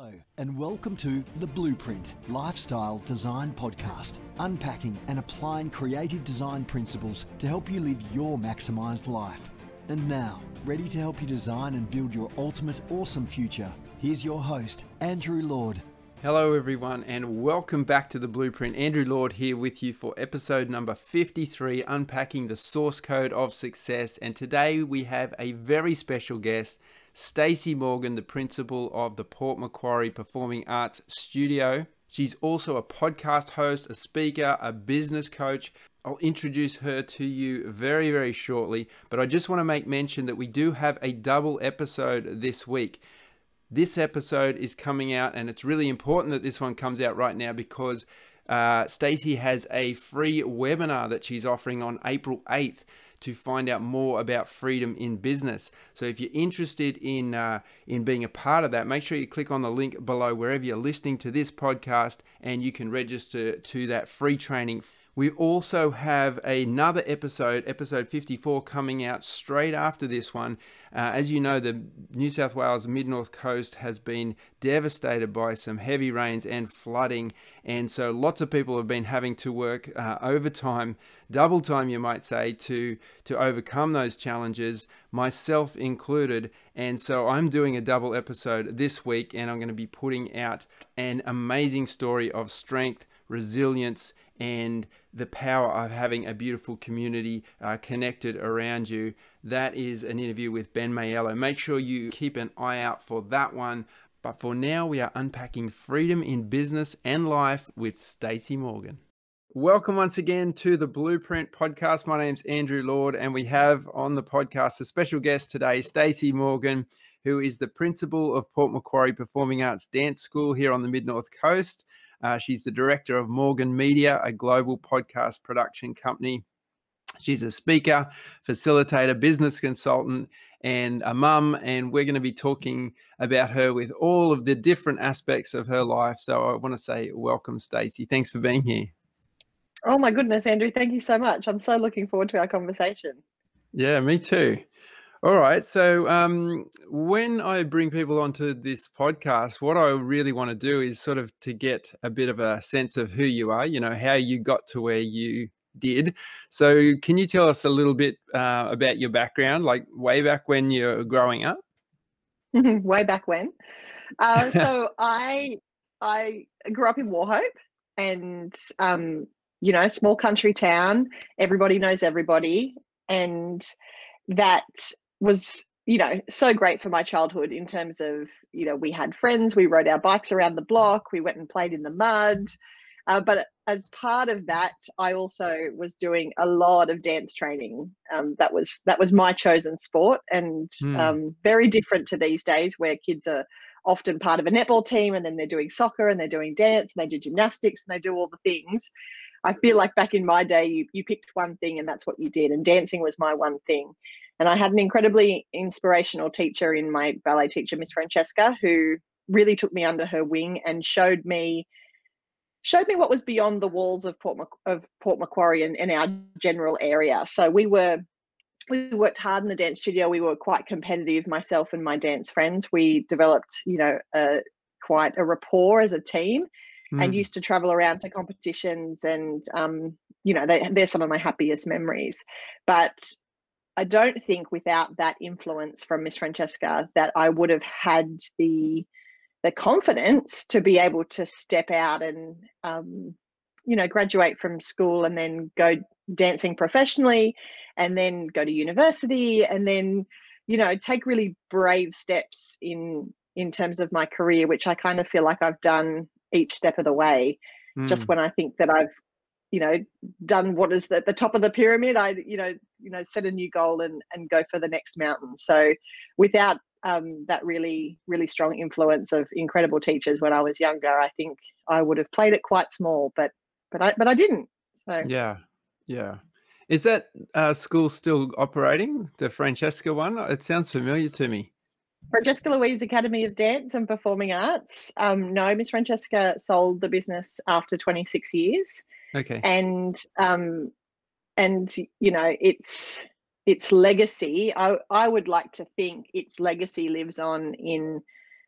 Hello, and welcome to The Blueprint Lifestyle Design Podcast, unpacking and applying creative design principles to help you live your maximized life. And now, ready to help you design and build your ultimate awesome future, here's your host, Andrew Lord. Hello, everyone, and welcome back to the Blueprint. Andrew Lord here with you for episode number 53 Unpacking the Source Code of Success. And today we have a very special guest. Stacey Morgan, the principal of the Port Macquarie Performing Arts Studio. She's also a podcast host, a speaker, a business coach. I'll introduce her to you very, very shortly, but I just want to make mention that we do have a double episode this week. This episode is coming out, and it's really important that this one comes out right now because uh, Stacey has a free webinar that she's offering on April 8th to find out more about freedom in business. So if you're interested in uh, in being a part of that, make sure you click on the link below wherever you're listening to this podcast, and you can register to that free training. We also have another episode, episode 54, coming out straight after this one. Uh, as you know, the New South Wales mid north coast has been devastated by some heavy rains and flooding, and so lots of people have been having to work uh, overtime, double time, you might say, to to overcome those challenges, myself included. And so I'm doing a double episode this week, and I'm going to be putting out an amazing story of strength, resilience and the power of having a beautiful community uh, connected around you. That is an interview with Ben Maiello. Make sure you keep an eye out for that one. But for now, we are unpacking freedom in business and life with Stacey Morgan. Welcome once again to the Blueprint podcast. My name's Andrew Lord, and we have on the podcast a special guest today, Stacey Morgan, who is the principal of Port Macquarie Performing Arts Dance School here on the Mid North Coast. Uh, she's the director of Morgan Media, a global podcast production company. She's a speaker, facilitator, business consultant, and a mum. And we're going to be talking about her with all of the different aspects of her life. So I want to say welcome, Stacey. Thanks for being here. Oh my goodness, Andrew, thank you so much. I'm so looking forward to our conversation. Yeah, me too. All right. So, um, when I bring people onto this podcast, what I really want to do is sort of to get a bit of a sense of who you are, you know, how you got to where you did. So, can you tell us a little bit uh, about your background, like way back when you're growing up? way back when. Uh, so, I I grew up in Wauchope, and um, you know, small country town. Everybody knows everybody, and that was you know so great for my childhood in terms of you know we had friends we rode our bikes around the block we went and played in the mud. Uh, but as part of that i also was doing a lot of dance training. Um, that was that was my chosen sport and mm. um, very different to these days where kids are often part of a netball team and then they're doing soccer and they're doing dance and they do gymnastics and they do all the things. I feel like back in my day you, you picked one thing and that's what you did and dancing was my one thing and I had an incredibly inspirational teacher in my ballet teacher, Miss Francesca, who really took me under her wing and showed me showed me what was beyond the walls of Port of Port Macquarie and, in our general area. So we were we worked hard in the dance studio. We were quite competitive, myself and my dance friends. We developed, you know, a, quite a rapport as a team, mm. and used to travel around to competitions. And um, you know, they, they're some of my happiest memories. But I don't think without that influence from Miss Francesca that I would have had the the confidence to be able to step out and um, you know graduate from school and then go dancing professionally and then go to university and then you know take really brave steps in in terms of my career which I kind of feel like I've done each step of the way mm. just when I think that I've you know done what is at the top of the pyramid i you know you know set a new goal and and go for the next mountain. So without um, that really really strong influence of incredible teachers when i was younger i think i would have played it quite small but but i but i didn't. So yeah yeah. Is that uh, school still operating the francesca one? It sounds familiar to me. Francesca Louise Academy of Dance and Performing Arts. Um, no, Miss Francesca sold the business after 26 years. Okay. And um, and you know, its its legacy. I I would like to think its legacy lives on in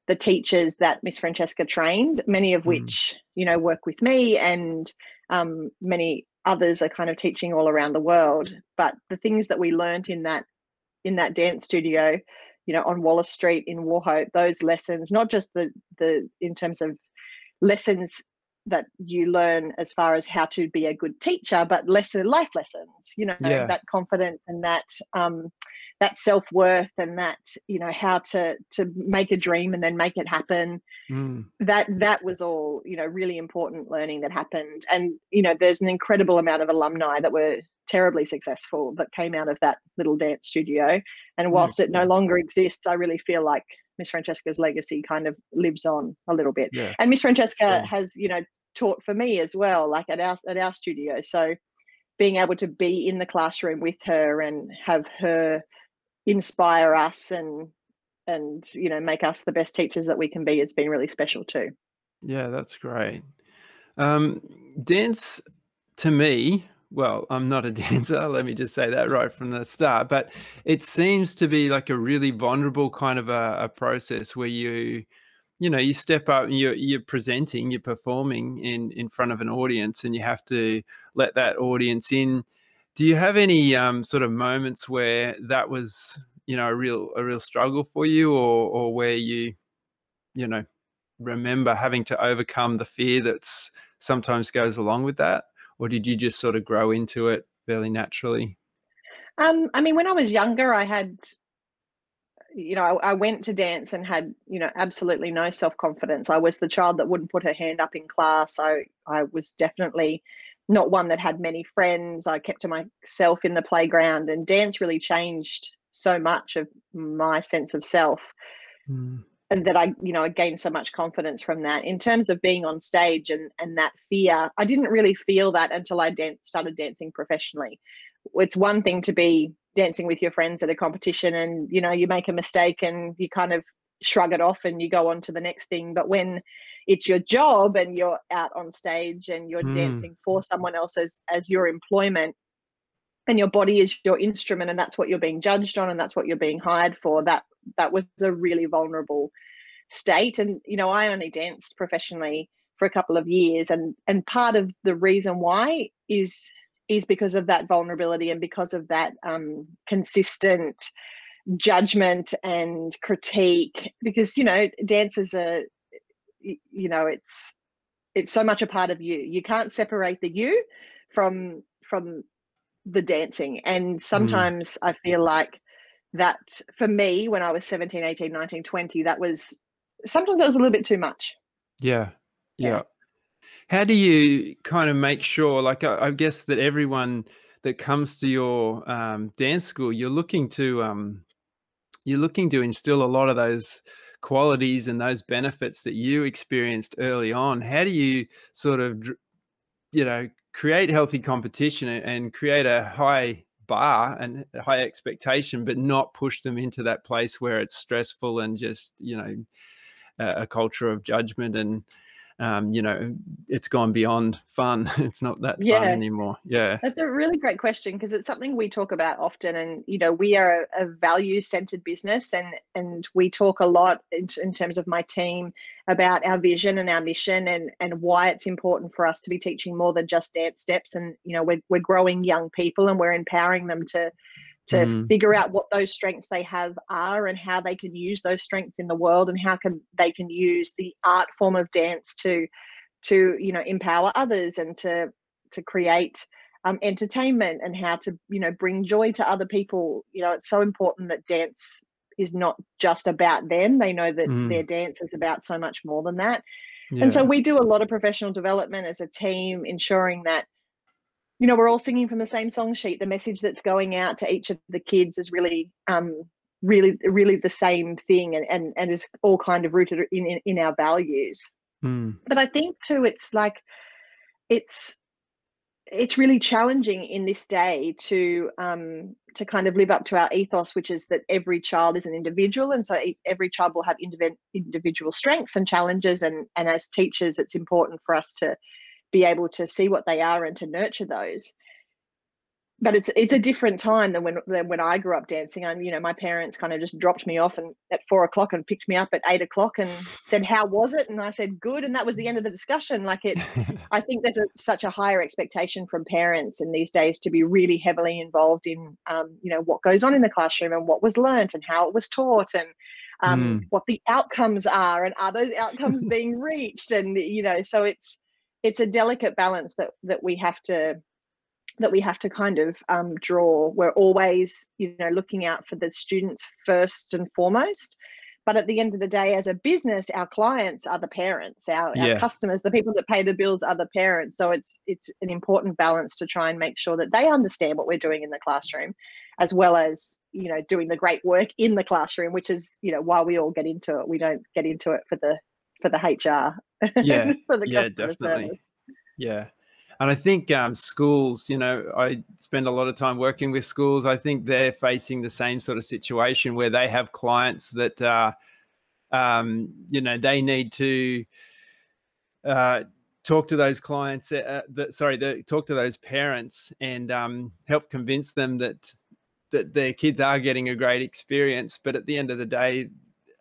the teachers that Miss Francesca trained, many of mm. which you know work with me, and um, many others are kind of teaching all around the world. But the things that we learned in that in that dance studio, you know, on Wallace Street in Wauchope, those lessons, not just the the in terms of lessons that you learn as far as how to be a good teacher, but lesser life lessons, you know, yeah. that confidence and that um, that self-worth and that you know how to to make a dream and then make it happen mm. that that was all you know really important learning that happened and you know there's an incredible amount of alumni that were terribly successful that came out of that little dance studio and whilst yeah. it no longer exists i really feel like miss francesca's legacy kind of lives on a little bit yeah. and miss francesca yeah. has you know taught for me as well like at our at our studio. So being able to be in the classroom with her and have her inspire us and and you know make us the best teachers that we can be has been really special too. Yeah that's great. Um, dance to me well i'm not a dancer let me just say that right from the start but it seems to be like a really vulnerable kind of a, a process where you you know you step up you're, you're presenting you're performing in in front of an audience and you have to let that audience in do you have any um, sort of moments where that was, you know, a real a real struggle for you, or or where you, you know, remember having to overcome the fear that's sometimes goes along with that, or did you just sort of grow into it fairly naturally? Um, I mean, when I was younger, I had, you know, I, I went to dance and had, you know, absolutely no self confidence. I was the child that wouldn't put her hand up in class. I I was definitely not one that had many friends. I kept to myself in the playground, and dance really changed so much of my sense of self. Mm. And that I, you know, I gained so much confidence from that. In terms of being on stage and and that fear, I didn't really feel that until I dan- started dancing professionally. It's one thing to be dancing with your friends at a competition, and you know, you make a mistake and you kind of shrug it off and you go on to the next thing. But when it's your job and you're out on stage and you're mm. dancing for someone else as, as your employment and your body is your instrument and that's what you're being judged on and that's what you're being hired for that that was a really vulnerable state. And you know i only danced professionally for a couple of years and and part of the reason why is is because of that vulnerability and because of that um, consistent judgment and critique. Because you know dance is a you know it's it's so much a part of you. You can't separate the you from from the dancing and mm. sometimes mm. i feel like that for me when i was 17 18 19 20 that was sometimes that was a little bit too much yeah yeah, yeah. how do you kind of make sure like I, I, guess that everyone that comes to your um, dance school you're looking to um, you're looking to instill a lot of those qualities and those benefits that you experienced early on how do you sort of you know create healthy competition and create a high bar and high expectation but not push them into that place where it's stressful and just you know a, culture of judgment and um, you know, it's gone beyond fun. It's not that yeah. fun anymore. Yeah. That's a really great question because it's something we talk about often. And, you know, we are a, a values centered business and, and we talk a lot in, in terms of my team about our vision and our mission and, and why it's important for us to be teaching more than just dance steps. And, you know, we're, we're growing young people and we're empowering them to, to mm. figure out what those strengths they have are and how they can use those strengths in the world and how can they can use the art form of dance to to you know empower others and to to create um, entertainment and how to you know bring joy to other people you know it's so important that dance is not just about them they know that mm. their dance is about so much more than that yeah. and so we do a lot of professional development as a team ensuring that you know, we're all singing from the same song sheet. The message that's going out to each of the kids is really, um, really, really the same thing, and and and is all kind of rooted in in, in our values. Mm. But I think too, it's like, it's it's really challenging in this day to um, to kind of live up to our ethos, which is that every child is an individual, and so every child will have individual strengths and challenges. And and as teachers, it's important for us to be able to see what they are and to nurture those. but it's it's a different time than when than when I grew up dancing. And you know, my parents kind of just dropped me off and at four o'clock and picked me up at eight o'clock and said, "How was it?" And I said, "Good," and that was the end of the discussion. Like it, I think there's a, such a higher expectation from parents in these days to be really heavily involved in, um, you know, what goes on in the classroom and what was learnt and how it was taught and um, mm. what the outcomes are and are those outcomes being reached and you know, so it's it's a delicate balance that that we have to that we have to kind of um, draw. We're always, you know, looking out for the students first and foremost. But at the end of the day, as a business, our clients are the parents. Our, yeah. our customers, the people that pay the bills, are the parents. So it's it's an important balance to try and make sure that they understand what we're doing in the classroom, as well as you know doing the great work in the classroom, which is you know why we all get into it. We don't get into it for the for the HR. Yeah, for the yeah, definitely. Service. Yeah, and I think um, schools, you know, I spend a lot of time working with schools. I think they're facing the same sort of situation where they have clients that, uh, um, you know, they need to uh, talk to those clients, uh, that, sorry, the, talk to those parents and um, help convince them that that their kids are getting a great experience. But at the end of the day,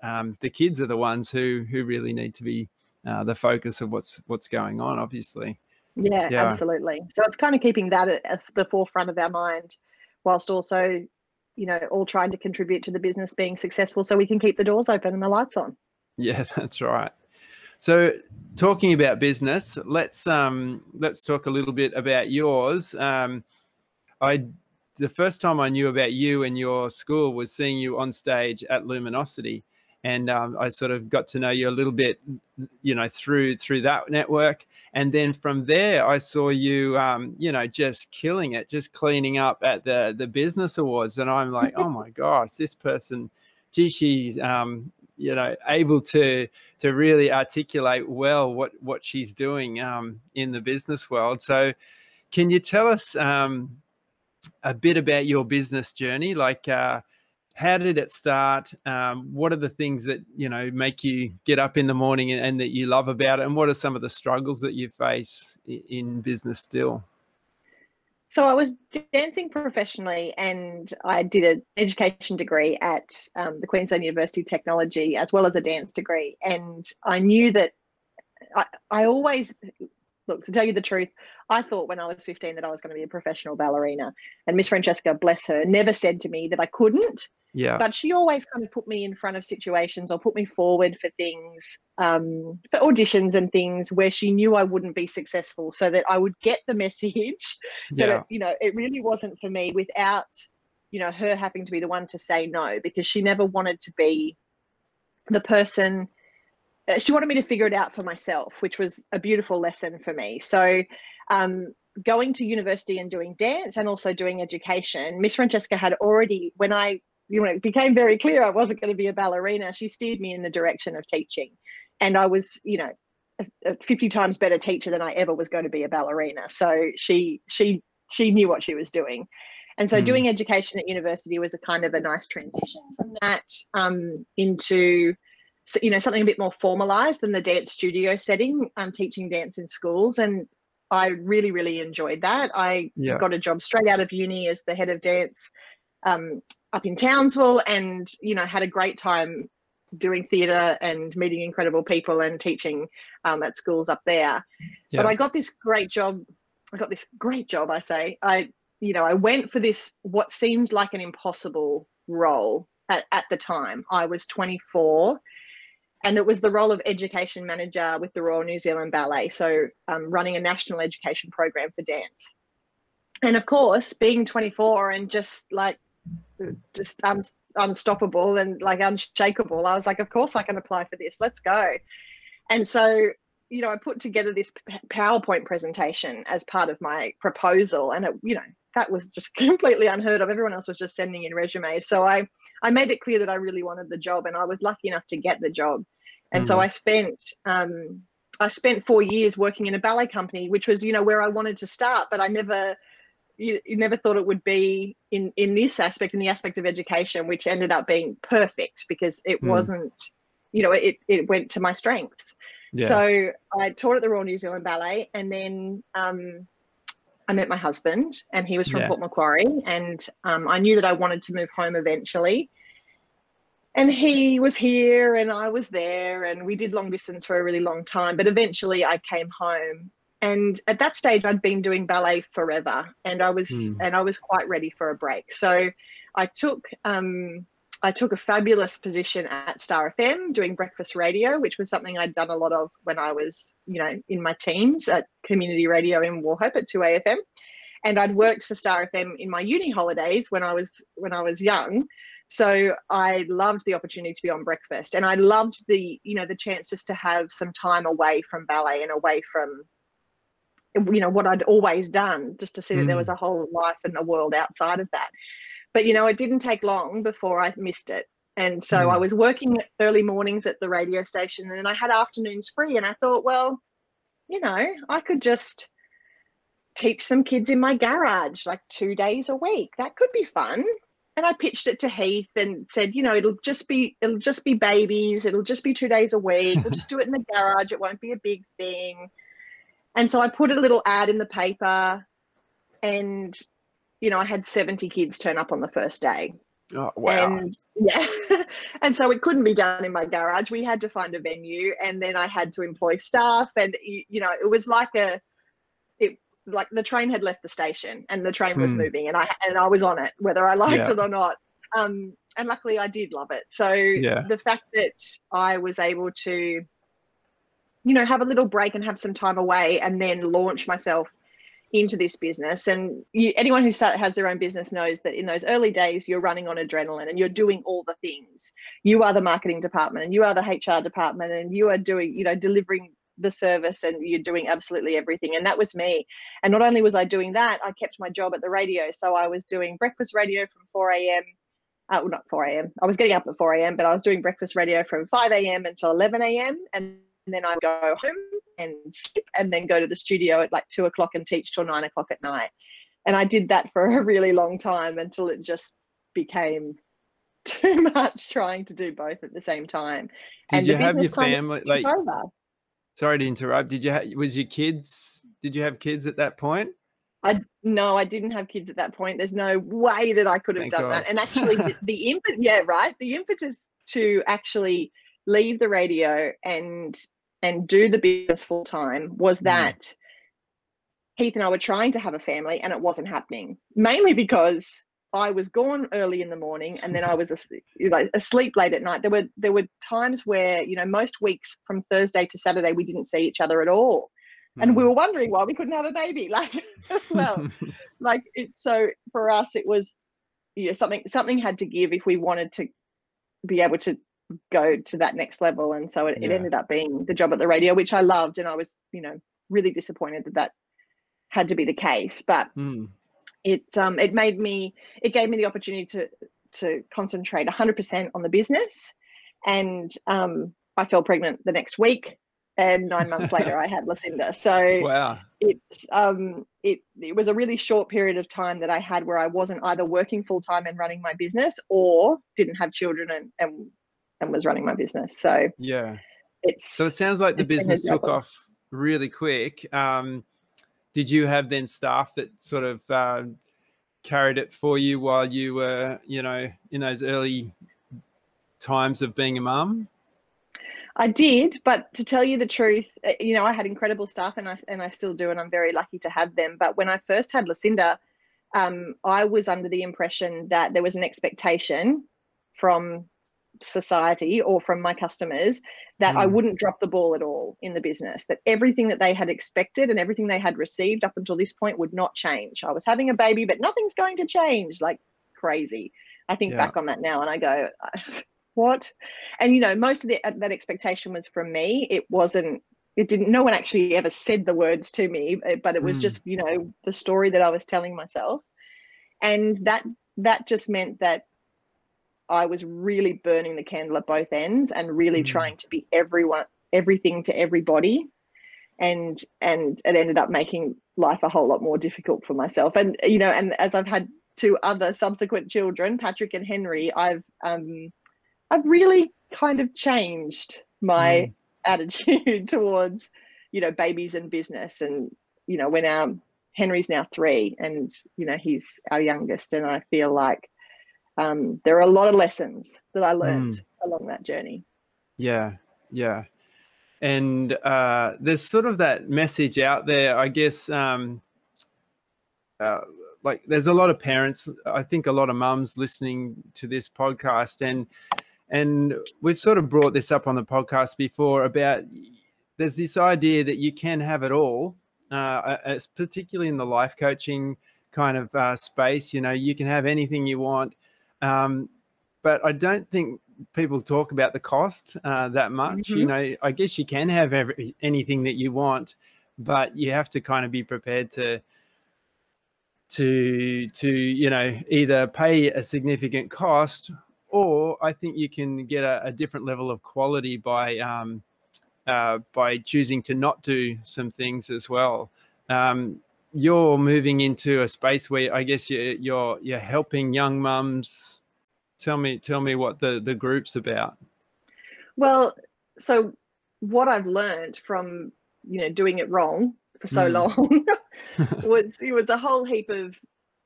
um, the kids are the ones who who really need to be uh, the focus of what's what's going on. Obviously. Yeah, yeah, absolutely. So it's kind of keeping that at the forefront of our mind, whilst also, you know, all trying to contribute to the business being successful, so we can keep the doors open and the lights on. Yeah, that's right. So, talking about business, let's um, let's talk a little bit about yours. Um, I the first time I knew about you and your school was seeing you on stage at Luminosity, and um, I sort of got to know you a little bit, you know, through through that network. And then from there, I saw you, um, you know, just killing it, just cleaning up at the the business awards, and I'm like, oh my gosh, this person, gee, she's, um, you know, able to to really articulate well what what she's doing um, in the business world. So, can you tell us um, a bit about your business journey, like? Uh, how did it start? Um, what are the things that you know make you get up in the morning and, and, that you love about it? And what are some of the struggles that you face in business still? So I was dancing professionally, and I did an education degree at um, the Queensland University of Technology, as well as a dance degree. And I knew that I, I always look to tell you the truth i thought when i was 15 that i was going to be a professional ballerina. And miss francesca bless her never said to me that i couldn't. Yeah. But she always kind of put me in front of situations or put me forward for things um, for auditions and things where she knew i wouldn't be successful so that i would get the message. That yeah. it, you know it really wasn't for me without you know her having to be the one to say no because she never wanted to be the person she wanted me to figure it out for myself, which was a beautiful lesson for me. So, um, going to university and doing dance and also doing education, Miss Francesca had already, when I, you know, it became very clear I wasn't going to be a ballerina, she steered me in the direction of teaching. And I was, you know, a, a 50 times better teacher than I ever was going to be a ballerina. So she, she, she knew what she was doing. And so mm. doing education at university was a kind of a nice transition from that um, into you know something a bit more formalized than the dance studio setting i'm teaching dance in schools and i really really enjoyed that i yeah. got a job straight out of uni as the head of dance um, up in townsville and you know had a great time doing theatre and meeting incredible people and teaching um, at schools up there yeah. but i got this great job i got this great job i say i you know i went for this what seemed like an impossible role at, at the time i was 24 and it was the role of education manager with the Royal New Zealand Ballet, so um, running a national education program for dance. And of course, being 24 and just like just un- unstoppable and like unshakable, I was like, of course I can apply for this. Let's go. And so, you know, I put together this PowerPoint presentation as part of my proposal, and it, you know, that was just completely unheard of. Everyone else was just sending in resumes. So I I made it clear that I really wanted the job, and I was lucky enough to get the job. And mm. so I spent um, I spent four years working in a ballet company, which was you know where I wanted to start, but I never you, you never thought it would be in in this aspect, in the aspect of education, which ended up being perfect because it mm. wasn't you know it it went to my strengths. Yeah. So I taught at the Royal New Zealand Ballet, and then um, I met my husband, and he was from Yeah. Port Macquarie, and um, I knew that I wanted to move home eventually. And he was here, and I was there, and we did long distance for a really long time. But eventually, I came home, and at that stage, I'd been doing ballet forever, and I was Hmm. and I was quite ready for a break. So, I took um, I took a fabulous position at Star FM doing breakfast radio, which was something I'd done a lot of when I was, you know, in my teens at community radio in Wauchope at 2AFM. And I'd worked for Star FM in my uni holidays when I was when I was young. So I loved the opportunity to be on breakfast and I loved the, you know, the chance just to have some time away from ballet and away from you know what I'd always done, just to see that there mm. was a whole life and a world outside of that but you know it didn't take long before i missed it. And so Mm. i was working early mornings at the radio station and i had afternoons free and i thought well you know i could just teach some kids in my garage like two days a week. That could be fun. And i pitched it to heath and said you know it'll just be it'll just be babies. It'll just be two days a week. We'll just do it in the garage. It won't be a big thing. And so i put a little ad in the paper and you know, I had 70 kids turn up on the first day. Oh, wow. And yeah. and so it couldn't be done in my garage. We had to find a venue and then I had to employ staff and you know, it was like a it like the train had left the station and the train was Hmm. moving and I and I was on it whether I liked Yeah. it or not. Um and luckily I did love it. So Yeah. the fact that I was able to you know, have a little break and have some time away and then launch myself into this business. And you, anyone who start, has their own business knows that in those early days, you're running on adrenaline and you're doing all the things. You are the marketing department and you are the HR department and you are doing, you know, delivering the service and you're doing absolutely everything. And that was me. And not only was I doing that, I kept my job at the radio. So I was doing breakfast radio from 4 a.m. Uh, well, not 4 a.m. I was getting up at 4 a.m., but I was doing breakfast radio from 5 a.m. until 11 a.m. And then I'd go home and sleep and then go to the studio at like two o'clock and teach till nine o'clock at night. And I did that for a really long time until it just became too much trying to do both at the same time. Did and you the have your family like over. sorry to interrupt. Did you ha- was your kids did you have kids at that point? I no, I didn't have kids at that point. There's no way that I could have Thank done God. that. And actually, the, the impetus, yeah, right. The impetus to actually leave the radio and and do the business full time was Mm. that Heath and I were trying to have a family, and it wasn't happening. Mainly because I was gone early in the morning, and then I was asleep, you asleep late at night. There were there were times where you know most weeks from Thursday to Saturday we didn't see each other at all and Hmm. we were wondering why we couldn't have a baby like well like it so for us it was you know something something had to give if we wanted to be able to go to that next level. And so it, it ended up being the job at the radio which i loved. And i was you know really disappointed that that had to be the case. But Hmm. it um it made me it gave me the opportunity to to concentrate 100% on the business. And um i fell pregnant the next week. And nine months later i had lucinda. So Wow. it's um it it was a really short period of time that I had where I wasn't either working full time and running my business or didn't have children and and, and was running my business. So Yeah. it's So it sounds like the it's been a business took off really quick. Um, did you have then staff that sort of uh, carried it for you while you were, you know, in those early times of being a mum? I did, but to tell you the truth, uh, you know, I had incredible staff and I and I still do and I'm very lucky to have them. But when I first had Lucinda, um, I was under the impression that there was an expectation from society or from my customers that I Mm. wouldn't drop the ball at all in the business, that everything that they had expected and everything they had received up until this point would not change. I was having a baby, but nothing's going to change like crazy. I think Yeah. back on that now and I go, what? And you know, most of the, uh, that expectation was from me. It wasn't. It didn't. No one actually ever said the words to me, uh, but it was Mm. just you know the story that I was telling myself, and that that just meant that I was really burning the candle at both ends and really Mm. trying to be everyone, everything to everybody, and and it ended up making life a whole lot more difficult for myself. And you know, and as I've had two other subsequent children, Patrick and Henry, I've um, I've really kind of changed my Mm. attitude towards, you know, babies and business. And, you know, when our Henry's now three, and you know he's our youngest, and I feel like um, there are a lot of lessons that I learned mm. along that journey. Yeah, yeah, and uh, there's sort of that message out there, I guess. Um, uh, like there's a lot of parents i think a lot of mums listening to this podcast and and we've sort of brought this up on the podcast before about there's this idea that you can have it all uh, particularly in the life coaching kind of uh, space you know you can have anything you want um, but i don't think people talk about the cost uh, that much mm-hmm. you know i guess you can have every, anything that you want but you have to kind of be prepared to to to you know either pay a significant cost or I think you can get a, a different level of quality by um, uh, by choosing to not do some things as well. Um, you're moving into a space where I guess you're you're, you're helping young mums. Tell me tell me what the the group's about. Well, so what I've learned from you know doing it wrong for so mm. long was it was a whole heap of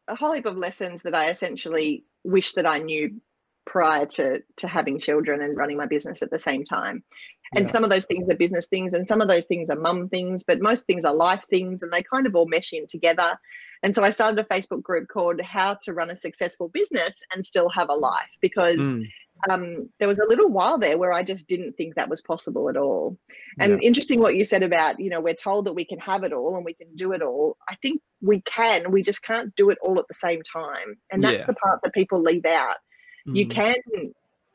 a whole heap of lessons that I essentially wish that I knew prior to to having children and running my business at the same time. And yeah. some of those things are business things and some of those things are mum things, but most things are life things and they kind of all mesh in together. And so I started a Facebook group called How to Run a Successful Business and Still Have a Life because mm um, there was a little while there where I just didn't think that was possible at all. And yeah. interesting what you said about, you know, we're told that we can have it all and we can do it all. I think we can, we just can't do it all at the same time. And that's yeah. the part that people leave out. Mm. You can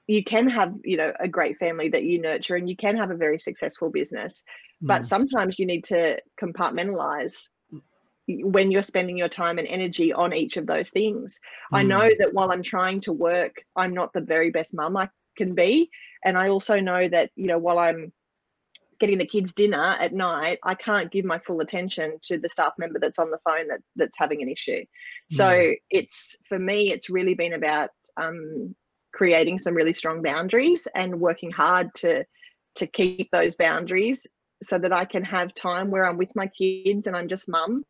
you can have, you know, a great family that you nurture and you can have a very successful business. Mm. But sometimes you need to compartmentalize when you're spending your time and energy on each of those things. Mm. I know mm. that while I'm trying to work, I'm not the very best mum I can be. And I also know that, you know, while I'm getting the kids dinner at night, I can't give my full attention to the staff member that's on the phone that that's having an issue. So mm. it's for me, it's really been about um, creating some really strong boundaries and working hard to to keep those boundaries so that I can have time where I'm with my kids and I'm just mum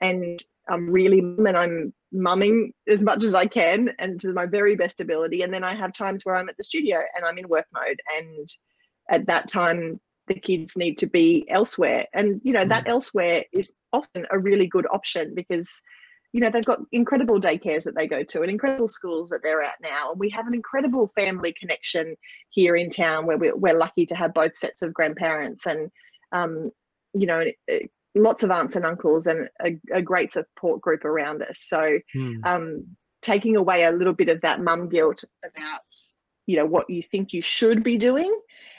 and I'm really and I'm mumming as much as I can and to my very best ability. And then I have times where I'm at the studio and I'm in work mode. And at that time, the kids need to be elsewhere. And, you know, that mm. elsewhere is often a really good option because, you know, they've got incredible daycares that they go to and incredible schools that they're at now. And we have an incredible family connection here in town where we're, we're lucky to have both sets of grandparents and, um, you know, lots of aunts and uncles and a, a great support group around us. So, hmm. um, taking away a little bit of that mum guilt about you know what you think you should be doing.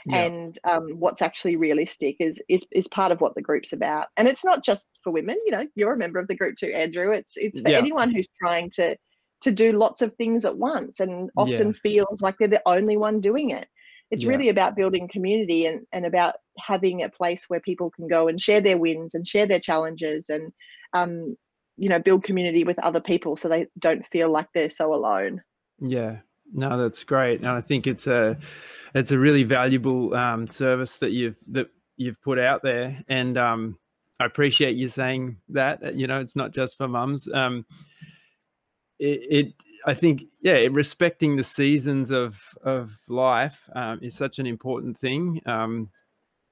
Yeah. and um, what's actually realistic is, is is part of what the group's about. And it's not just for women you know you're a member of the group too andrew. It's it's for yeah. anyone who's trying to to do lots of things at once and often yeah. feels like they're the only one doing it. It's really about building community and, and about having a place where people can go and share their wins and share their challenges and um, you know build community with other people so they don't feel like they're so alone. Yeah no that's great. And i think it's a it's a really valuable um, service that you've that you've put out there. And um, i appreciate you saying that you know it's not just for mums. Um, it, it I think, yeah, respecting the seasons of of life um, is such an important thing. Um,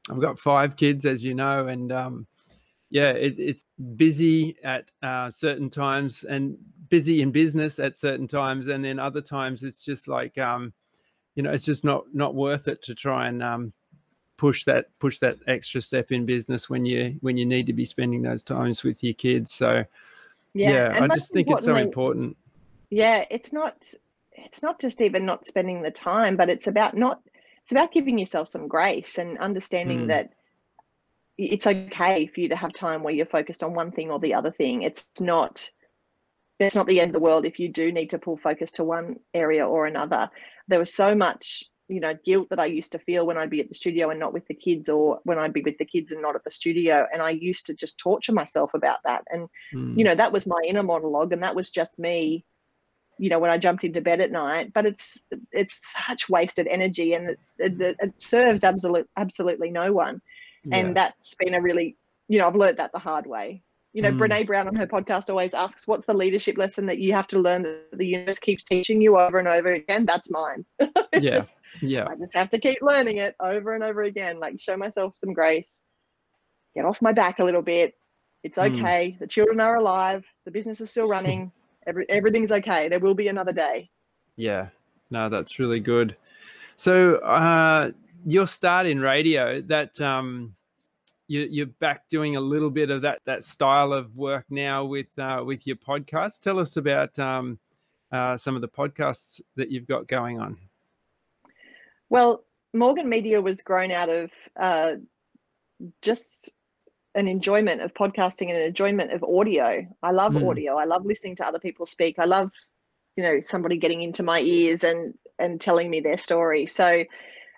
I've got five kids, as you know, and um, yeah, it, it's busy at uh, certain times. And busy in business at certain times, and then other times it's just like, um, you know, it's just not not worth it to try and um, push that push that extra step in business when you when you need to be spending those times with your kids. So yeah, yeah I just think it's so important yeah it's not it's not just even not spending the time but it's about not it's about giving yourself some grace and understanding mm. that it's okay for you to have time where you're focused on one thing or the other thing it's not it's not the end of the world if you do need to pull focus to one area or another there was so much you know guilt that i used to feel when i'd be at the studio and not with the kids or when i'd be with the kids and not at the studio and i used to just torture myself about that and mm. you know that was my inner monologue and that was just me you know when I jumped into bed at night. But it's it's such wasted energy, and it's it, it serves absolute absolutely no one. Yeah. And that's been a really you know I've learned that the hard way. You know, Mm. Brene Brown on her podcast always asks, "What's the leadership lesson that you have to learn that the universe keeps teaching you over and over again?" That's mine. Yeah. just- Yeah. I just have to keep learning it over and over again. Like show myself some grace, get off my back a little bit. It's Mm. okay. The children are alive. The business is still running. Every, everything's okay. There will be another day. Yeah. No, that's really good. So uh your start in radio, that um you you're back doing a little bit of that that style of work now with uh with your podcast. Tell us about um uh some of the podcasts that you've got going on. Well, Morgan Media was grown out of uh, just an enjoyment of podcasting and an enjoyment of audio. I love Mm. audio. I love listening to other people speak. I love, you know, somebody getting into my ears and and telling me their story. So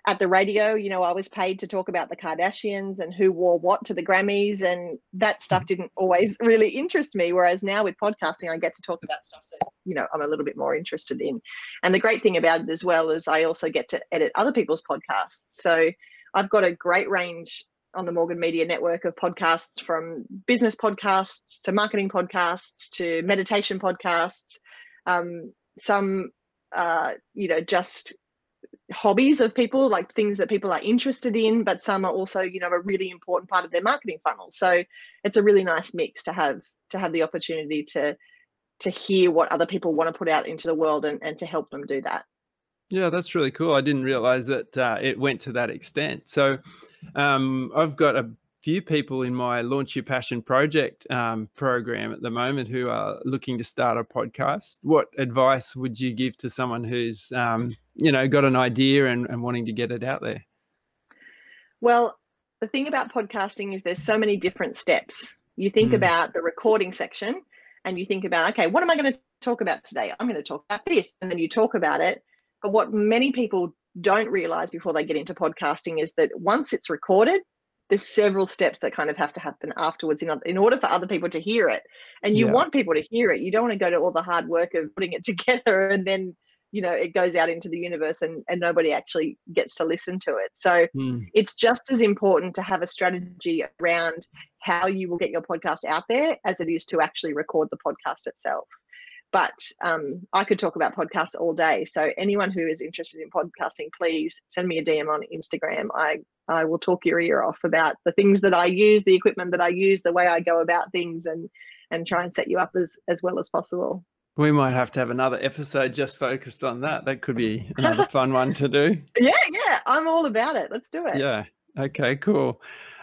at the radio, you know, I was paid to talk about the Kardashians and who wore what to the Grammys, and that stuff didn't always really interest me. Whereas now with podcasting, I get to talk about stuff that, you know, I'm a little bit more interested in. And the great thing about it as well is I also get to edit other people's podcasts. So I've got a great range on the Morgan Media Network of podcasts from business podcasts to marketing podcasts to meditation podcasts, um, some, uh, you know, just hobbies of people like things that people are interested in but some are also you know a really important part of their marketing funnel so it's a really nice mix to have to have the opportunity to to hear what other people want to put out into the world and, and to help them do that Yeah, that's really cool. I didn't realize that uh, it went to that extent. So, um, I've got a few people in my Launch Your Passion project um, program at the moment who are looking to start a podcast. What advice would you give to someone who's, um, you know, got an idea and, and wanting to get it out there? Well, the thing about podcasting is there's so many different steps. You think Mm. about the recording section and you think about, okay, what am I going to talk about today? I'm going to talk about this. And then you talk about it. But what many people don't realize before they get into podcasting is that once it's recorded, there's several steps that kind of have to happen afterwards in, in order for other people to hear it. And you Yeah. want people to hear it. You don't want to go to all the hard work of putting it together and then, you know, it goes out into the universe and, and nobody actually gets to listen to it. So Mm, it's just as important to have a strategy around how you will get your podcast out there as it is to actually record the podcast itself. But um, I could talk about podcasts all day. So anyone who is interested in podcasting, please send me a DM on Instagram. I I will talk your ear off about the things that I use, the equipment that I use, the way I go about things, and and try and set you up as as well as possible. We might have to have another episode just focused on that. That could be another fun one to do. Yeah, yeah, I'm all about it. Let's do it. Yeah. Okay, cool.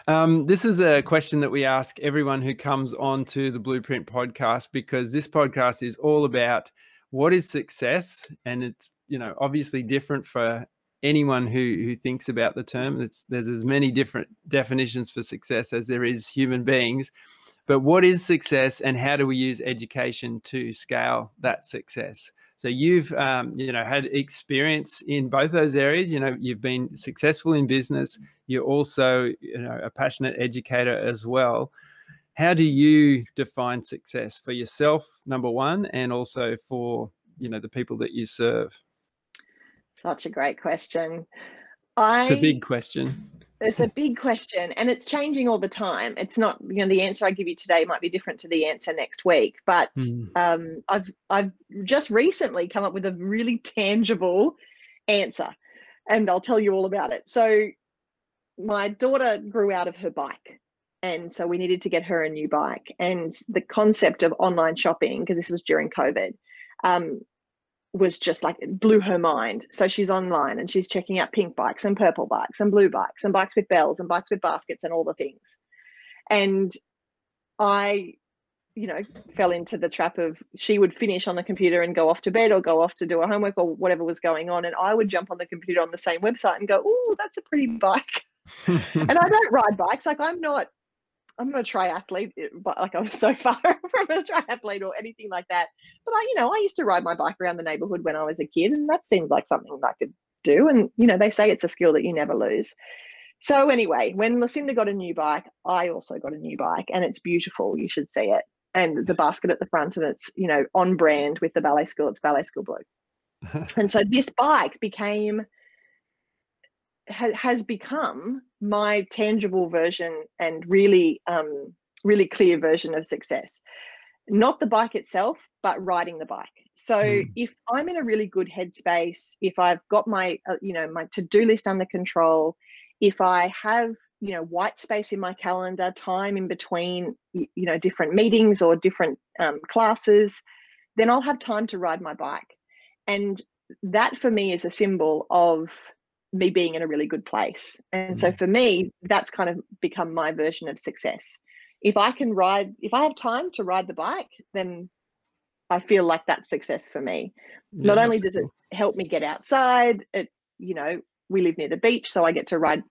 Um, this is a question that we ask everyone who comes on to the Blueprint podcast because this podcast is all about what is success, and it's you know obviously different for anyone who who thinks about the term. It's there's as many different definitions for success as there is human beings. But what is success, and how do we use education to scale that success? So you've um, you know had experience in both those areas. You know you've been successful in business. You're also you know a passionate educator as well. How do you define success for yourself, number one, and also for you know the people that you serve? Such a great question. I It's a big question. It's a big question and it's changing all the time it's not you know the answer i give you today might be different to the answer next week but Mm. um, i've i've just recently come up with a really tangible answer and i'll tell you all about it so my daughter grew out of her bike and so we needed to get her a new bike and the concept of online shopping because this was during covid um, was just like it blew her mind. So she's online and she's checking out pink bikes and purple bikes and blue bikes and bikes with bells and bikes with baskets and all the things. And I, you know, fell into the trap of she would finish on the computer and go off to bed or go off to do her homework or whatever was going on. And I would jump on the computer on the same website and go, oh, that's a pretty bike. and I don't ride bikes. Like I'm not, I'm not a triathlete, eh, but like I'm so far from a triathlete or anything like that. But I, you know, I used to ride my bike around the neighborhood when I was a kid, and that seems like something I could do. And you know, they say it's a skill that you never lose. So anyway, when Lucinda got a new bike, I also got a new bike, and it's beautiful. You should see it. And a basket at the front, and it's you know on brand with the ballet school. It's ballet school blue. and so this bike became ha- has become my tangible version and really um, really clear version of success. Not the bike itself, but riding the bike. So mm. if I'm in a really good headspace, if I've got my uh, you know my to-do list under control, if I have you know white space in my calendar, time in between you know different meetings or different um, classes, then I'll have time to ride my bike. And that for me is a symbol of me being in a really good place. And mm. so for me, that's kind of become my version of success. If I can ride, if I have time to ride the bike, then I feel like that's success for me. Yeah, Not only does cool. it help me get outside, it, you know, we live near the beach, so I get to ride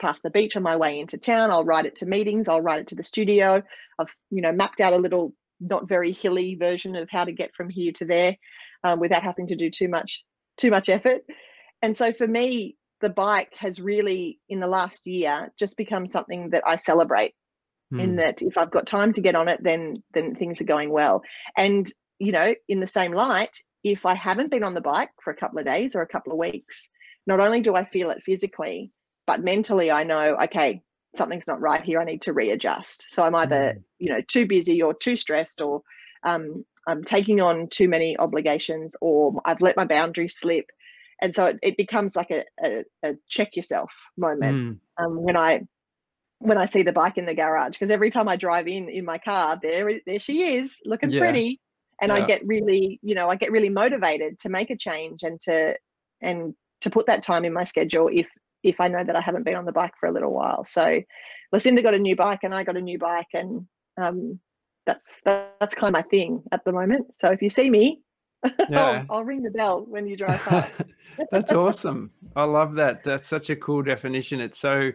past the beach on my way into town. I'll ride it to meetings, I'll ride it to the studio. I've, you know, mapped out a little not very hilly version of how to get from here to there um, without having to do too much too much effort. And so for me, the bike has really in the last year just become something that I celebrate. Mm. In hmm. that if I've got time to get on it, then then things are going well. And you know, in the same light, if I haven't been on the bike for a couple of days or a couple of weeks, not only do I feel it physically, but mentally I know, okay, something's not right here. I need to readjust. So I'm either, mm. you know, too busy or too stressed or um, I'm taking on too many obligations or I've let my boundaries slip. And so it, it becomes like a, a, a, check yourself moment mm. um, when I when I see the bike in the garage because every time I drive in in my car, there there she is looking yeah. pretty, and yeah. I get really you know I get really motivated to make a change and to and to put that time in my schedule if if I know that I haven't been on the bike for a little while. So Lucinda got a new bike and I got a new bike and um, that's that's kind of my thing at the moment. So if you see me, yeah. I'll, I'll ring the bell when you drive past. that's awesome. I love that. That's such a cool definition. It's so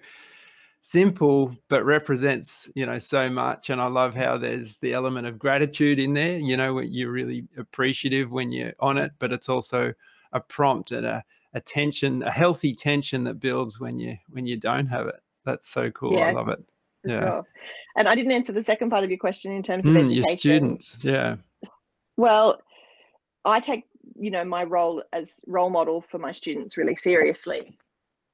simple but represents you know so much and i love how there's the element of gratitude in there you know you're really appreciative when you're on it but it's also a prompt and a, a tension a healthy tension that builds when you when you don't have it that's so cool yeah. i love it yeah. Sure. And I didn't answer the second part of your question in terms of mm, education. Your students, yeah. Well, I take you know my role as role model for my students really seriously.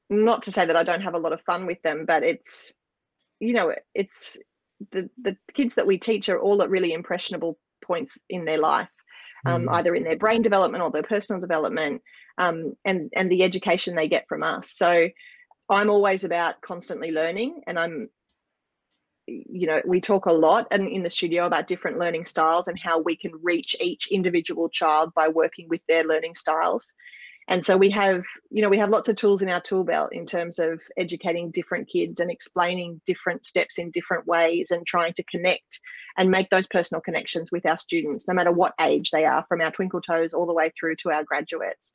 Not to say that I don't have a lot of fun with them, but it's you know it's the the kids that we teach are all at really impressionable points in their life, um, mm. either in their brain development or their personal development, um, and and the education they get from us. So I'm always about constantly learning, and I'm you know we talk a lot and in the studio about different learning styles and how we can reach each individual child by working with their learning styles. And so we have you know we have lots of tools in our tool belt in terms of educating different kids and explaining different steps in different ways and trying to connect and make those personal connections with our students no matter what age they are from our twinkle toes all the way through to our graduates.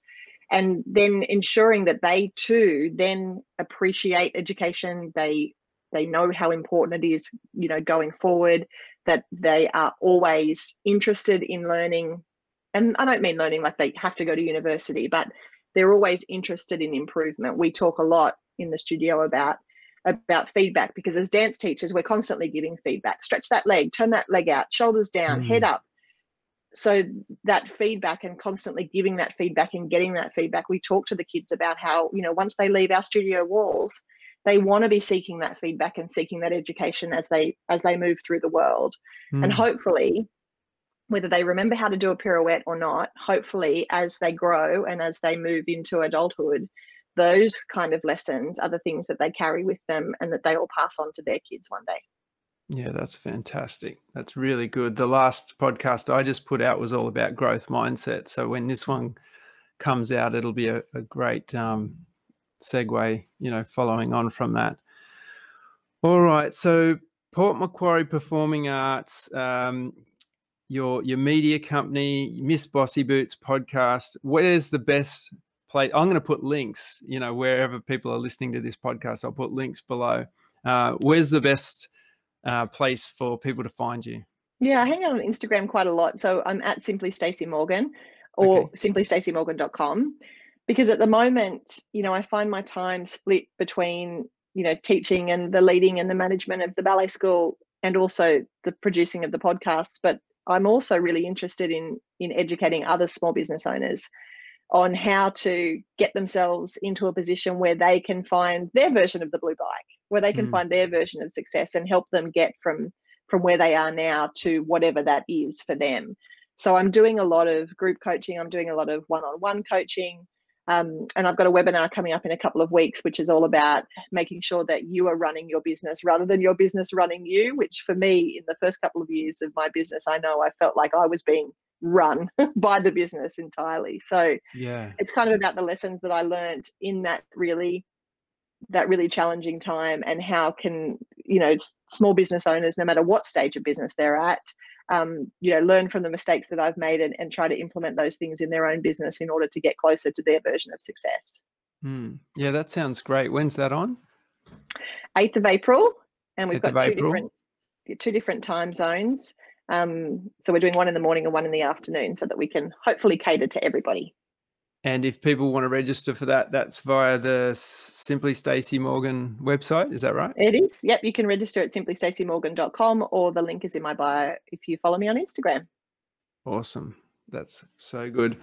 And then ensuring that they too then appreciate education they they know how important it is you know going forward that they are always interested in learning. And i don't mean learning like they have to go to university but they're always interested in improvement. We talk a lot in the studio about about feedback because as dance teachers we're constantly giving feedback. Stretch that leg turn that leg out shoulders down mm. head up. So that feedback and constantly giving that feedback and getting that feedback we talk to the kids about how you know once they leave our studio walls they want to be seeking that feedback and seeking that education as they as they move through the world mm. and hopefully whether they remember how to do a pirouette or not hopefully as they grow and as they move into adulthood those kind of lessons are the things that they carry with them and that they will pass on to their kids one day yeah, that's fantastic. That's really good. The last podcast I just put out was all about growth mindset. So when this one comes out, it'll be a, a great um, segue, you know, following on from that. All right. So Port Macquarie Performing Arts, um, your your media company, Miss Bossy Boots podcast. Where's the best place? I'm going to put links. You know, wherever people are listening to this podcast, I'll put links below. Uh, where's the best uh, place for people to find you? Yeah, I hang out on Instagram quite a lot. So I'm at Simply Stacey Morgan or okay. simplystacey.morgan.com because at the moment, you know, I find my time split between, you know, teaching and the leading and the management of the ballet school and also the producing of the podcasts. But I'm also really interested in in educating other small business owners on how to get themselves into a position where they can find their version of the blue bike, where they can mm. find their version of success and help them get from from where they are now to whatever that is for them. So I'm doing a lot of group coaching, I'm doing a lot of one on one coaching. Um, and I've got a webinar coming up in a couple of weeks, which is all about making sure that you are running your business rather than your business running you. Which for me, in the first couple of years of my business, I know I felt like I was being run by the business entirely. So yeah, it's kind of about the lessons that I learned in that really that really challenging time and how can you know small business owners no matter what stage of business they're at um, you know learn from the mistakes that i've made and, and try to implement those things in their own business in order to get closer to their version of success mm. yeah that sounds great when's that on 8th of april and we've got two april. different two different time zones um, so we're doing one in the morning and one in the afternoon so that we can hopefully cater to everybody. And if people want to register for that, that's via the Simply Stacey Morgan website. Is that right? It is. Yep. You can register at simplystacey.morgan.com or the link is in my bio if you follow me on Instagram. Awesome. That's so good.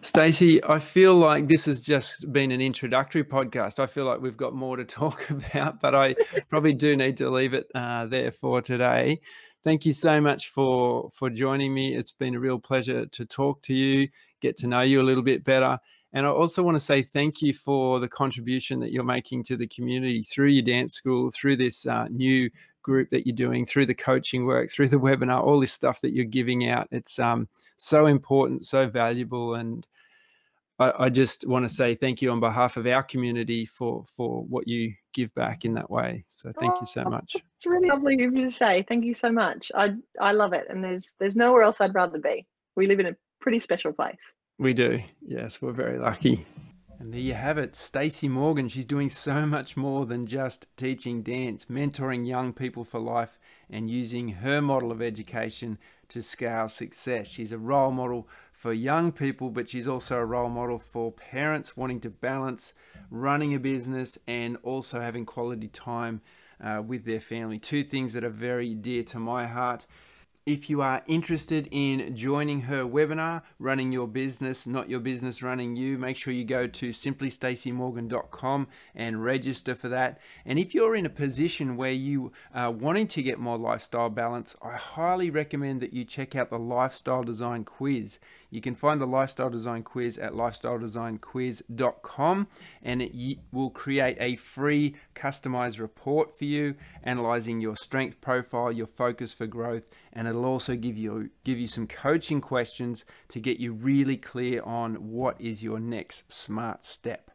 Stacey, I feel like this has just been an introductory podcast. I feel like we've got more to talk about, but I probably do need to leave it uh, there for today thank you so much for for joining me. It's been a real pleasure to talk to you, get to know you a little bit better. And I also want to say thank you for the contribution that you're making to the community through your dance school, through this uh, new group that you're doing, through the coaching work, through the webinar, all this stuff that you're giving out. It's um, so important, so valuable, and I, I just want to say thank you on behalf of our community for for what you give back in that way. So thank oh, you so oh, much. It's really lovely of you to say. Thank you so much. I I love it, and there's there's nowhere else I'd rather be. We live in a pretty special place. We do. Yes, we're very lucky. And there you have it, Stacey Morgan. She's doing so much more than just teaching dance, mentoring young people for life, and using her model of education to scale success. She's a role model for young people, but she's also a role model for parents wanting to balance running a business and also having quality time uh, with their family. Two things that are very dear to my heart. If you are interested in joining her webinar, Running Your Business, Not Your Business Running You, make sure you go to simplystacymorgan.com and register for that. And if you're in a position where you are wanting to get more lifestyle balance, I highly recommend that you check out the Lifestyle Design Quiz. You can find the Lifestyle Design Quiz at lifestyledesignquiz.com and it will create a free customized report for you analyzing your strength profile, your focus for growth, and it'll also give you give you some coaching questions to get you really clear on what is your next smart step.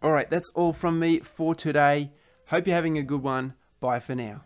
All right, that's all from me for today. Hope you're having a good one. Bye for now.